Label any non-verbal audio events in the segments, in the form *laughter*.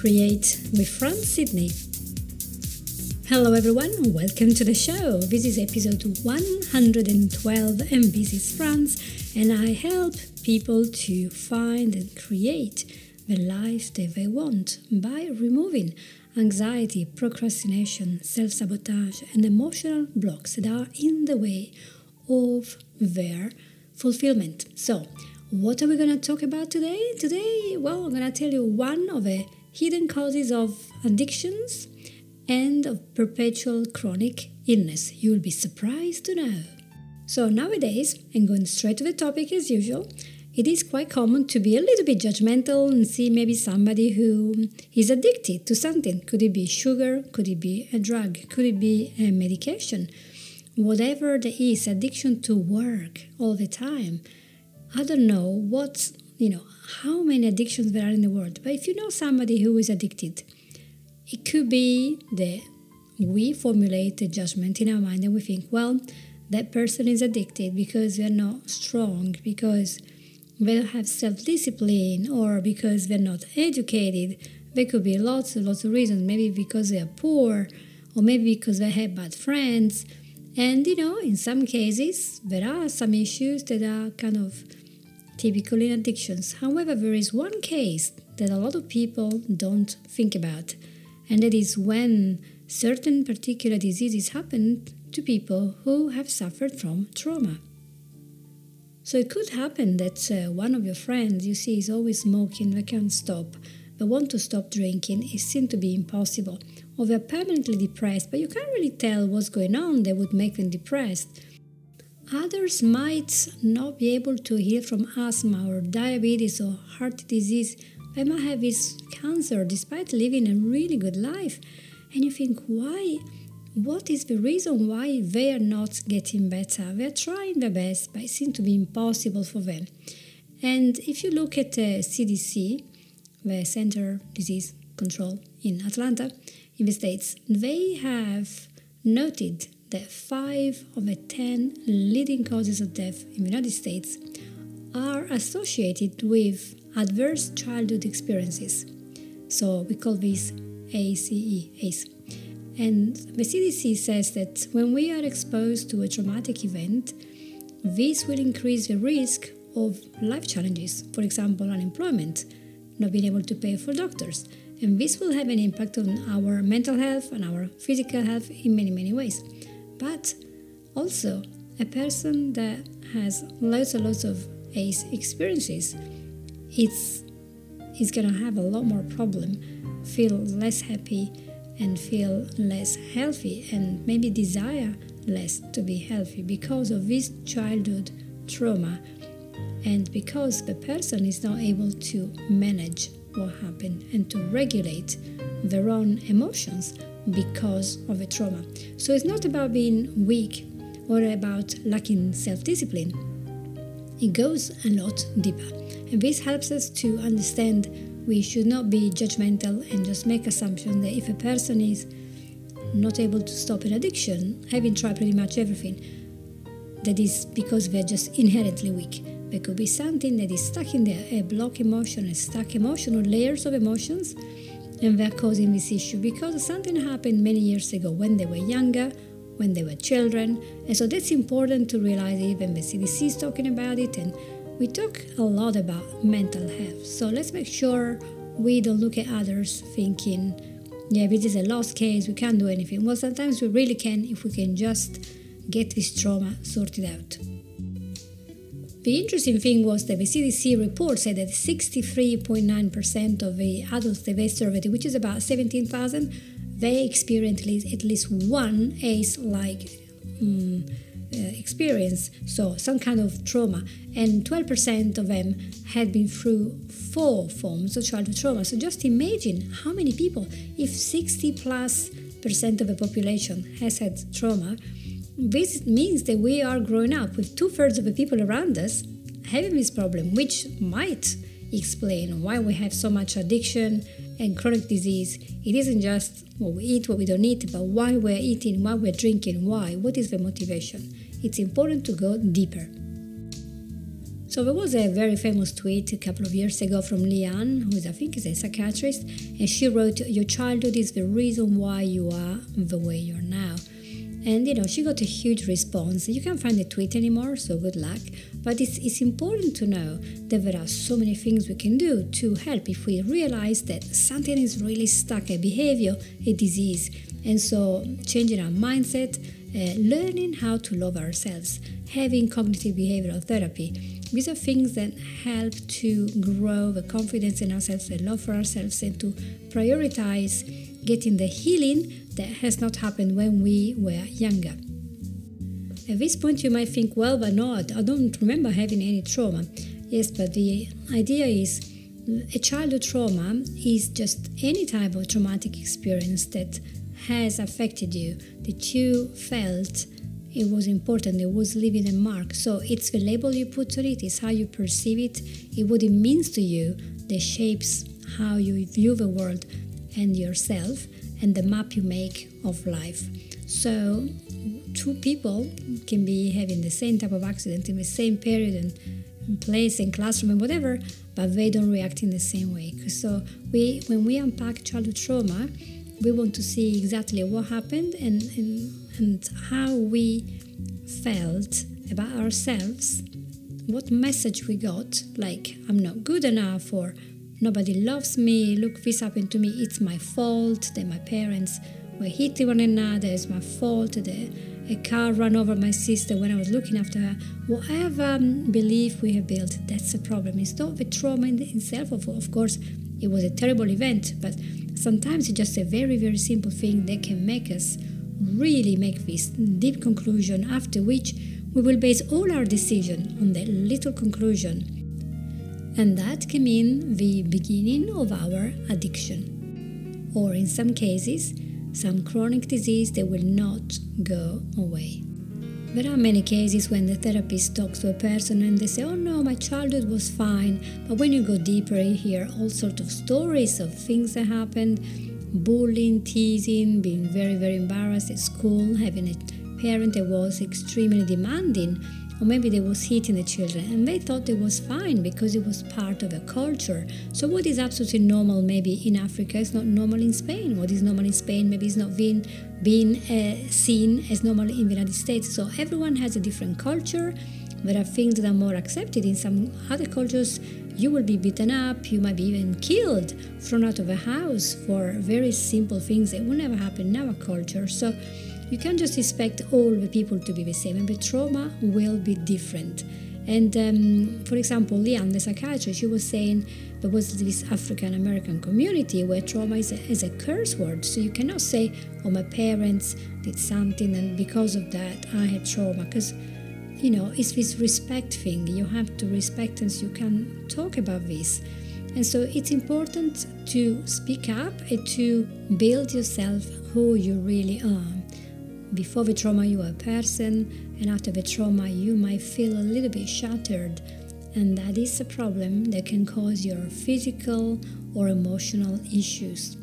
Create with Franz Sidney. Hello, everyone, welcome to the show. This is episode 112, and this is Franz, and I help people to find and create the life that they want by removing anxiety, procrastination, self sabotage, and emotional blocks that are in the way of their fulfillment. So, what are we going to talk about today? Today, well, I'm going to tell you one of the hidden causes of addictions and of perpetual chronic illness. You'll be surprised to know. So, nowadays, and going straight to the topic as usual, it is quite common to be a little bit judgmental and see maybe somebody who is addicted to something. Could it be sugar? Could it be a drug? Could it be a medication? Whatever there is, addiction to work all the time I don't know what, you know, how many addictions there are in the world, but if you know somebody who is addicted, it could be that we formulate a judgment in our mind and we think, well, that person is addicted because they're not strong, because they don't have self discipline, or because they're not educated. There could be lots and lots of reasons, maybe because they are poor, or maybe because they have bad friends. And you know, in some cases, there are some issues that are kind of typical in addictions. However, there is one case that a lot of people don't think about, and that is when certain particular diseases happen to people who have suffered from trauma. So it could happen that uh, one of your friends you see is always smoking, they can't stop, but want to stop drinking, it seems to be impossible. Or they're permanently depressed, but you can't really tell what's going on that would make them depressed. Others might not be able to heal from asthma or diabetes or heart disease. They might have this cancer despite living a really good life. And you think, why? What is the reason why they are not getting better? They're trying their best, but it seems to be impossible for them. And if you look at uh, the CDC, the Center Disease Control in Atlanta, in the States, they have noted that five of the 10 leading causes of death in the United States are associated with adverse childhood experiences. So we call this ACE, ACE. And the CDC says that when we are exposed to a traumatic event, this will increase the risk of life challenges, for example, unemployment, not being able to pay for doctors. And this will have an impact on our mental health and our physical health in many, many ways but also a person that has lots and lots of ACE experiences, it's is gonna have a lot more problem, feel less happy, and feel less healthy, and maybe desire less to be healthy because of this childhood trauma, and because the person is not able to manage what happened and to regulate their own emotions because of a trauma. So it's not about being weak or about lacking self discipline. It goes a lot deeper. And this helps us to understand we should not be judgmental and just make assumptions that if a person is not able to stop an addiction, having tried pretty much everything, that is because they're just inherently weak. There could be something that is stuck in there, a block emotion, a stuck emotion, or layers of emotions and they're causing this issue because something happened many years ago when they were younger, when they were children. And so that's important to realize even the CDC is talking about it and we talk a lot about mental health. So let's make sure we don't look at others thinking, yeah, this is a lost case, we can't do anything. Well, sometimes we really can if we can just get this trauma sorted out. The interesting thing was that the CDC report said that 63.9% of the adults they surveyed, which is about 17,000, they experienced at least one ACE-like um, uh, experience, so some kind of trauma, and 12% of them had been through four forms of childhood trauma. So just imagine how many people, if 60 plus percent of the population has had trauma, this means that we are growing up with two thirds of the people around us having this problem, which might explain why we have so much addiction and chronic disease. It isn't just what we eat, what we don't eat, but why we're eating, why we're drinking, why, what is the motivation. It's important to go deeper. So there was a very famous tweet a couple of years ago from Leanne, who is I think is a psychiatrist, and she wrote, "Your childhood is the reason why you are the way you are now." And you know, she got a huge response. You can't find the tweet anymore, so good luck. But it's, it's important to know that there are so many things we can do to help if we realize that something is really stuck, a behavior, a disease. And so, changing our mindset, uh, learning how to love ourselves, having cognitive behavioral therapy, these are things that help to grow the confidence in ourselves, the love for ourselves, and to prioritize getting the healing that has not happened when we were younger. At this point, you might think, well, but no, I don't remember having any trauma. Yes, but the idea is a childhood trauma is just any type of traumatic experience that has affected you, that you felt it was important, it was leaving a mark. So it's the label you put on it, it's how you perceive it, it what it means to you that shapes how you view the world and yourself and the map you make of life. So two people can be having the same type of accident in the same period and place and classroom and whatever, but they don't react in the same way. So we when we unpack childhood trauma, we want to see exactly what happened and, and and how we felt about ourselves, what message we got, like I'm not good enough or nobody loves me, look, this happened to me, it's my fault that my parents were hitting one another, it's my fault that a car ran over my sister when I was looking after her. Whatever um, belief we have built, that's a problem. It's not the trauma in itself, of, of course, it was a terrible event, but sometimes it's just a very, very simple thing that can make us really make this deep conclusion after which we will base all our decision on that little conclusion and that can mean the beginning of our addiction. Or in some cases some chronic disease that will not go away. There are many cases when the therapist talks to a person and they say, Oh no, my childhood was fine. But when you go deeper, you hear all sorts of stories of things that happened. Bullying, teasing, being very, very embarrassed at school, having a parent that was extremely demanding, or maybe they was hitting the children, and they thought it was fine because it was part of a culture. So what is absolutely normal maybe in Africa is not normal in Spain. What is normal in Spain maybe is not being being uh, seen as normal in the United States. So everyone has a different culture. There are things that are more accepted in some other cultures you will be beaten up, you might be even killed, thrown out of a house for very simple things that will never happen in our culture. So you can't just expect all the people to be the same, and the trauma will be different. And um, for example, Leanne, the psychiatrist, she was saying there was this African American community where trauma is a, is a curse word. So you cannot say, oh, my parents did something, and because of that, I had trauma. Because you know, it's this respect thing. You have to respect us. You can talk about this. And so it's important to speak up and to build yourself who you really are. Before the trauma, you are a person, and after the trauma, you might feel a little bit shattered. And that is a problem that can cause your physical or emotional issues.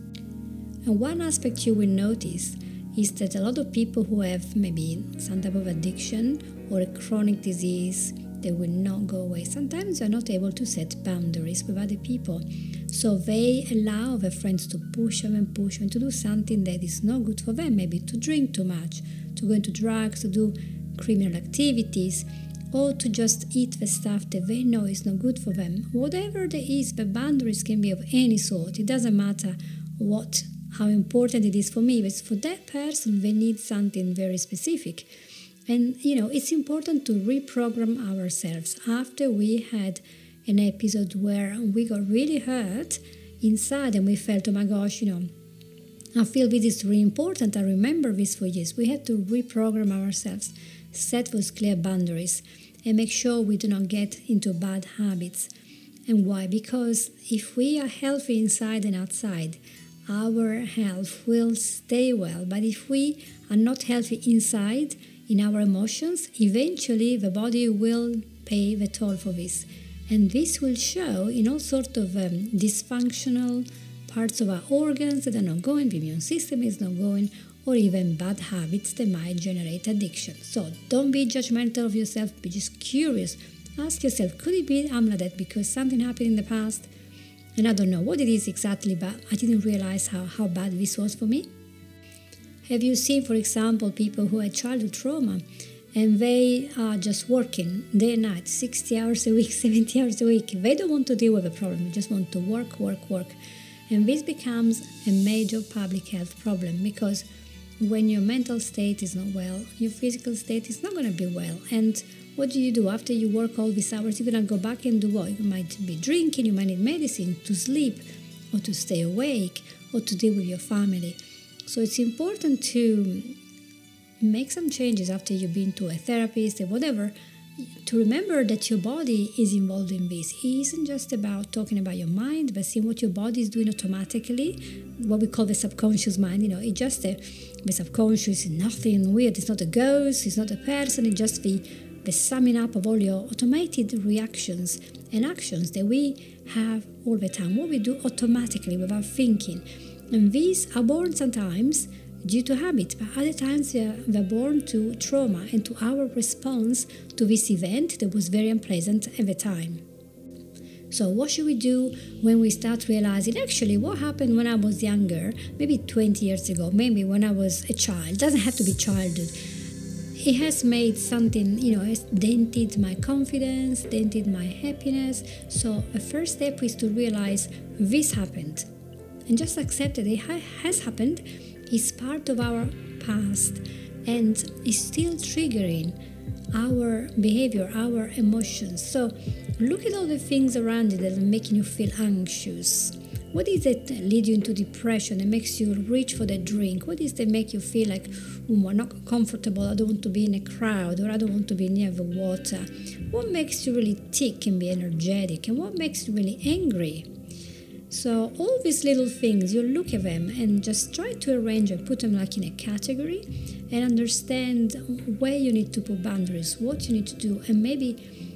And one aspect you will notice is that a lot of people who have maybe some type of addiction or a chronic disease they will not go away. Sometimes they're not able to set boundaries with other people. So they allow their friends to push them and push them to do something that is not good for them, maybe to drink too much, to go into drugs, to do criminal activities, or to just eat the stuff that they know is not good for them. Whatever there is, the boundaries can be of any sort. It doesn't matter what how important it is for me, but for that person they need something very specific. And you know, it's important to reprogram ourselves after we had an episode where we got really hurt inside and we felt, oh my gosh, you know, I feel this is really important. I remember this for years. We had to reprogram ourselves, set those clear boundaries, and make sure we do not get into bad habits. And why? Because if we are healthy inside and outside, our health will stay well. But if we are not healthy inside, in our emotions, eventually the body will pay the toll for this. And this will show in all sorts of um, dysfunctional parts of our organs that are not going, the immune system is not going, or even bad habits that might generate addiction. So don't be judgmental of yourself, be just curious. Ask yourself, could it be I'm like that because something happened in the past? And I don't know what it is exactly, but I didn't realize how, how bad this was for me. Have you seen, for example, people who had childhood trauma and they are just working day and night, 60 hours a week, *laughs* 70 hours a week? They don't want to deal with a problem, they just want to work, work, work. And this becomes a major public health problem because when your mental state is not well, your physical state is not going to be well. And what do you do after you work all these hours? You're going to go back and do what? You might be drinking, you might need medicine to sleep or to stay awake or to deal with your family. So it's important to make some changes after you've been to a therapist or whatever to remember that your body is involved in this. It isn't just about talking about your mind, but seeing what your body is doing automatically, what we call the subconscious mind. You know, it's just a, the subconscious is nothing weird. It's not a ghost, it's not a person, it's just the, the summing up of all your automated reactions and actions that we have all the time, what we do automatically without thinking. And these are born sometimes due to habit, but other times they are, born to trauma and to our response to this event that was very unpleasant at the time. So, what should we do when we start realizing actually what happened when I was younger, maybe 20 years ago, maybe when I was a child? It doesn't have to be childhood. It has made something, you know, it's dented my confidence, dented my happiness. So, the first step is to realize this happened and just accept that it has happened is part of our past and is still triggering our behavior, our emotions. So look at all the things around you that are making you feel anxious. What is it that leads you into depression and makes you reach for the drink? What is it that make you feel like I'm not comfortable, I don't want to be in a crowd or I don't want to be near the water? What makes you really tick and be energetic and what makes you really angry? So all these little things, you look at them and just try to arrange and put them like in a category and understand where you need to put boundaries, what you need to do, and maybe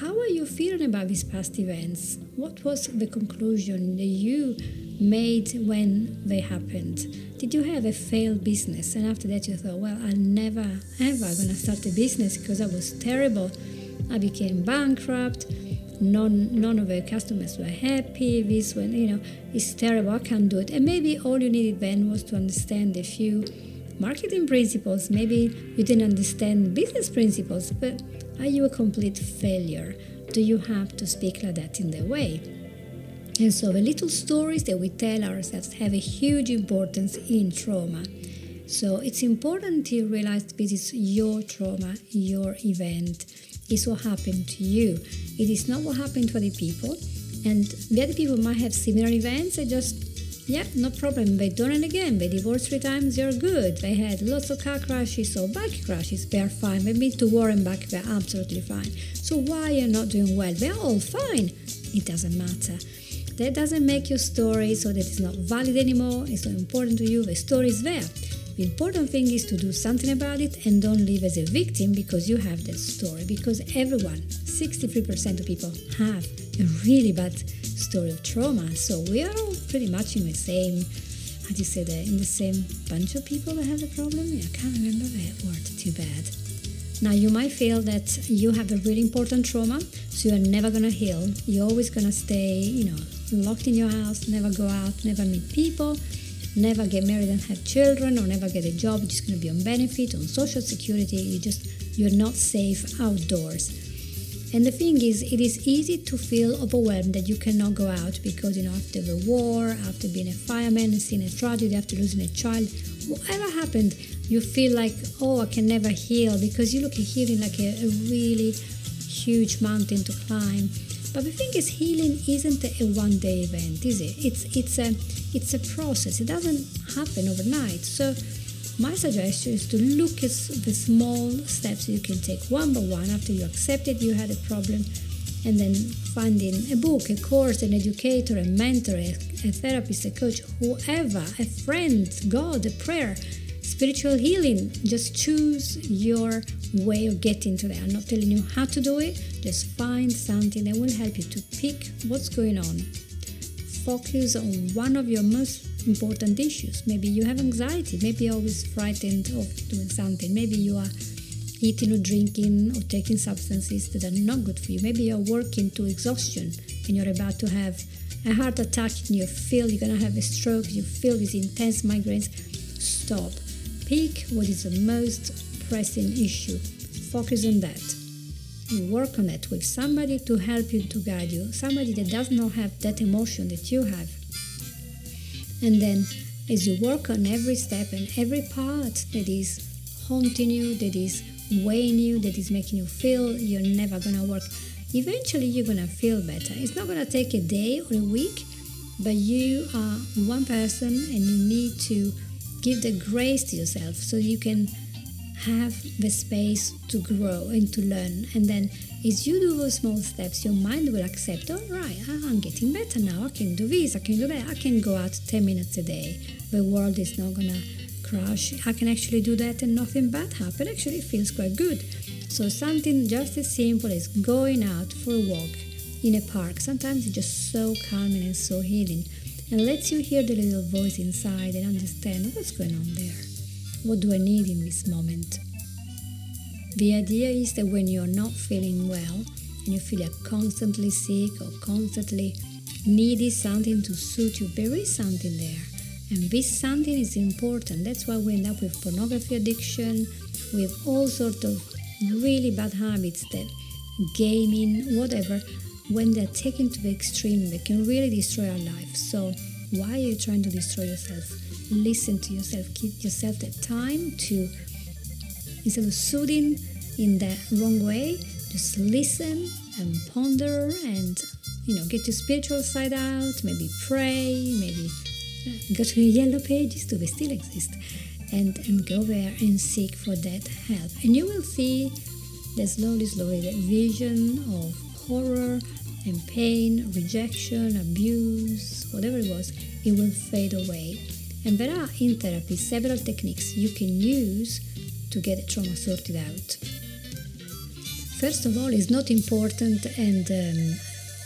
how are you feeling about these past events? What was the conclusion that you made when they happened? Did you have a failed business and after that you thought, well, I'm never ever gonna start a business because I was terrible. I became bankrupt none none of our customers were happy this one you know it's terrible i can't do it. And maybe all you needed then was to understand a few marketing principles. Maybe you didn't understand business principles but are you a complete failure? Do you have to speak like that in the way? And so the little stories that we tell ourselves have a huge importance in trauma. So it's important to realize this is your trauma your event is what happened to you. It is not what happened to other people. And the other people might have similar events. They just, yeah, no problem. They done it again. They divorced three times. They're good. They had lots of car crashes or bike crashes. They're fine. They've been to war and back. They're absolutely fine. So why you're you not doing well? They're all fine. It doesn't matter. That doesn't make your story so that it's not valid anymore. It's not important to you. The story is there. The important thing is to do something about it and don't live as a victim because you have that story. Because everyone, 63% of people, have a really bad story of trauma. So we are all pretty much in the same, how do you say that, in the same bunch of people that have the problem? I can't remember that word, too bad. Now, you might feel that you have a really important trauma, so you're never gonna heal. You're always gonna stay, you know, locked in your house, never go out, never meet people, never get married and have children or never get a job just going to be on benefit on social security you just you're not safe outdoors. And the thing is it is easy to feel overwhelmed that you cannot go out because you know after the war after being a fireman and seeing a tragedy after losing a child whatever happened you feel like oh i can never heal because you look at healing like a, a really huge mountain to climb but the thing is, healing isn't a one-day event, is it? It's it's a it's a process. It doesn't happen overnight. So my suggestion is to look at the small steps you can take one by one after you accepted you had a problem, and then finding a book, a course, an educator, a mentor, a, a therapist, a coach, whoever, a friend, God, a prayer spiritual healing just choose your way of getting to that i'm not telling you how to do it. Just find something that will help you to pick what's going on. Focus on one of your most important issues. Maybe you have anxiety. Maybe you're always frightened of doing something. Maybe you are eating or drinking or taking substances that are not good for you. Maybe you're working to exhaustion and you're about to have a heart attack and you feel you're gonna have a stroke, you feel these intense migraines. Stop. Pick what is the most pressing issue. Focus on that. And work on it with somebody to help you, to guide you, somebody that does not have that emotion that you have. And then as you work on every step and every part that is haunting you, that is weighing you, that is making you feel you're never gonna work, eventually you're gonna feel better. It's not gonna take a day or a week, but you are one person and you need to give the grace to yourself so you can have the space to grow and to learn. And then as you do those small steps, your mind will accept, all right, I'm getting better now. I can do this, I can do that. I can go out 10 minutes a day. The world is not gonna crash. I can actually do that and nothing bad happen. Actually, feels quite good. So something just as simple as going out for a walk in a park. Sometimes it's just so calming and so healing and lets you hear the little voice inside and understand what's going on there. What do I need in this moment? The idea is that when you're not feeling well and you feel you're constantly sick or constantly needing something to suit you, there is something there. And this something is important. That's why we end up with pornography addiction, with all sorts of really bad habits that gaming, whatever, when they're taken to the extreme, they can really destroy our life. So why are you trying to destroy yourself? Listen to yourself. Give yourself the time to, instead of soothing in the wrong way, just listen and ponder and, you know, get your spiritual side out, maybe pray, maybe uh, go to the yellow pages, do they still exist? And, and go there and seek for that help. And you will see that slowly, slowly, that vision of horror and pain, rejection, abuse, whatever it was, it will fade away. And there are in therapy several techniques you can use to get the trauma sorted out. First of all, it's not important and um,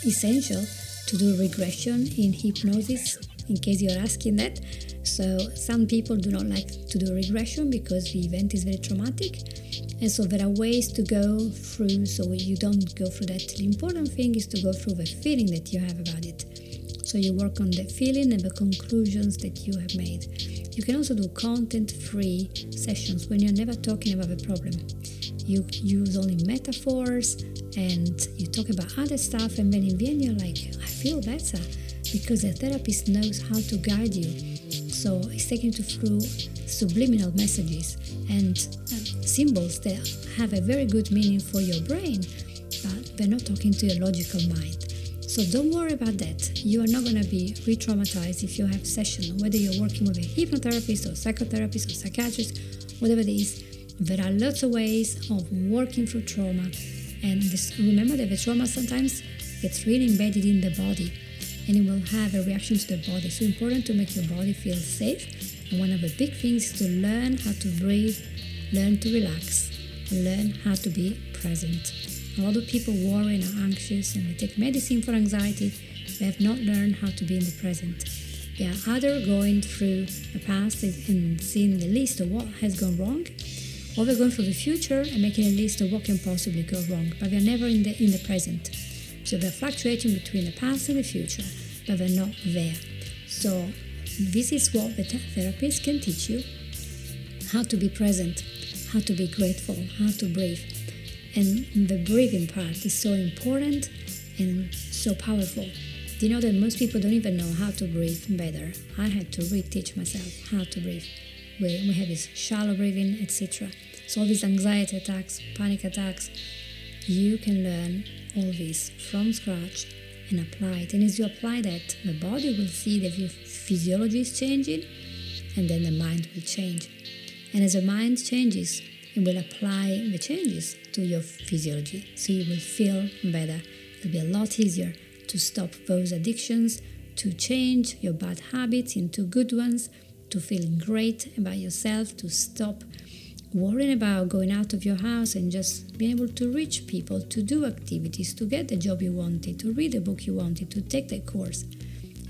essential to do regression in hypnosis, in case you're asking that. So, some people do not like to do regression because the event is very traumatic. And so, there are ways to go through so you don't go through that. The important thing is to go through the feeling that you have about it. So, you work on the feeling and the conclusions that you have made. You can also do content free sessions when you're never talking about the problem. You use only metaphors and you talk about other stuff, and then in the end, you're like, I feel better because the therapist knows how to guide you. So it's taking you through subliminal messages and symbols that have a very good meaning for your brain, but they're not talking to your logical mind. So don't worry about that. You are not going to be re-traumatized if you have session, whether you're working with a hypnotherapist or psychotherapist or psychiatrist, whatever it is. There are lots of ways of working through trauma, and this, remember that the trauma sometimes gets really embedded in the body and it will have a reaction to the body. So important to make your body feel safe. And one of the big things is to learn how to breathe, learn to relax, and learn how to be present. A lot of people worry and are anxious and they take medicine for anxiety. They have not learned how to be in the present. They are either going through the past and seeing the list of what has gone wrong, or they're going through the future and making a list of what can possibly go wrong, but they're never in the in the present. So they're fluctuating between the past and the future, but they're not there. So this is what the therapist can teach you how to be present, how to be grateful, how to breathe. And the breathing part is so important and so powerful. Do you know that most people don't even know how to breathe better? I had to reteach myself how to breathe. We, we have this shallow breathing, etc. So all these anxiety attacks, panic attacks, you can learn all this from scratch and apply it. And as you apply that, the body will see that your physiology is changing and then the mind will change. And as the mind changes, it will apply the changes to your physiology. So you will feel better. It'll be a lot easier to stop those addictions, to change your bad habits into good ones, to feel great about yourself, to stop worrying about going out of your house and just being able to reach people, to do activities, to get the job you wanted, to read the book you wanted, to take the course,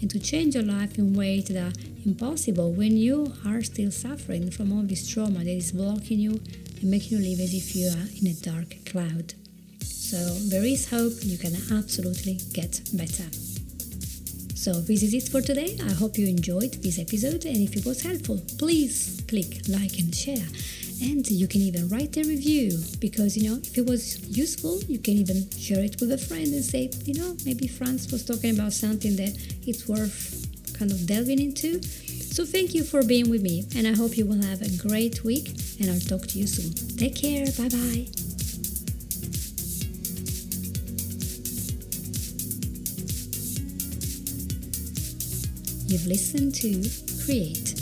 and to change your life in ways that are impossible when you are still suffering from all this trauma that is blocking you and making you live as if you are in a dark cloud. So there is hope, you can absolutely get better. So this is it for today. I hope you enjoyed this episode and if it was helpful, please click like and share. And you can even write a review because you know if it was useful, you can even share it with a friend and say, you know, maybe Franz was talking about something that it's worth kind of delving into. So thank you for being with me and I hope you will have a great week and I'll talk to you soon. Take care. Bye bye. You've listened to Create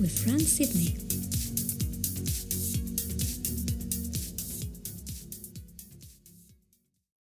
with Franz Sidney.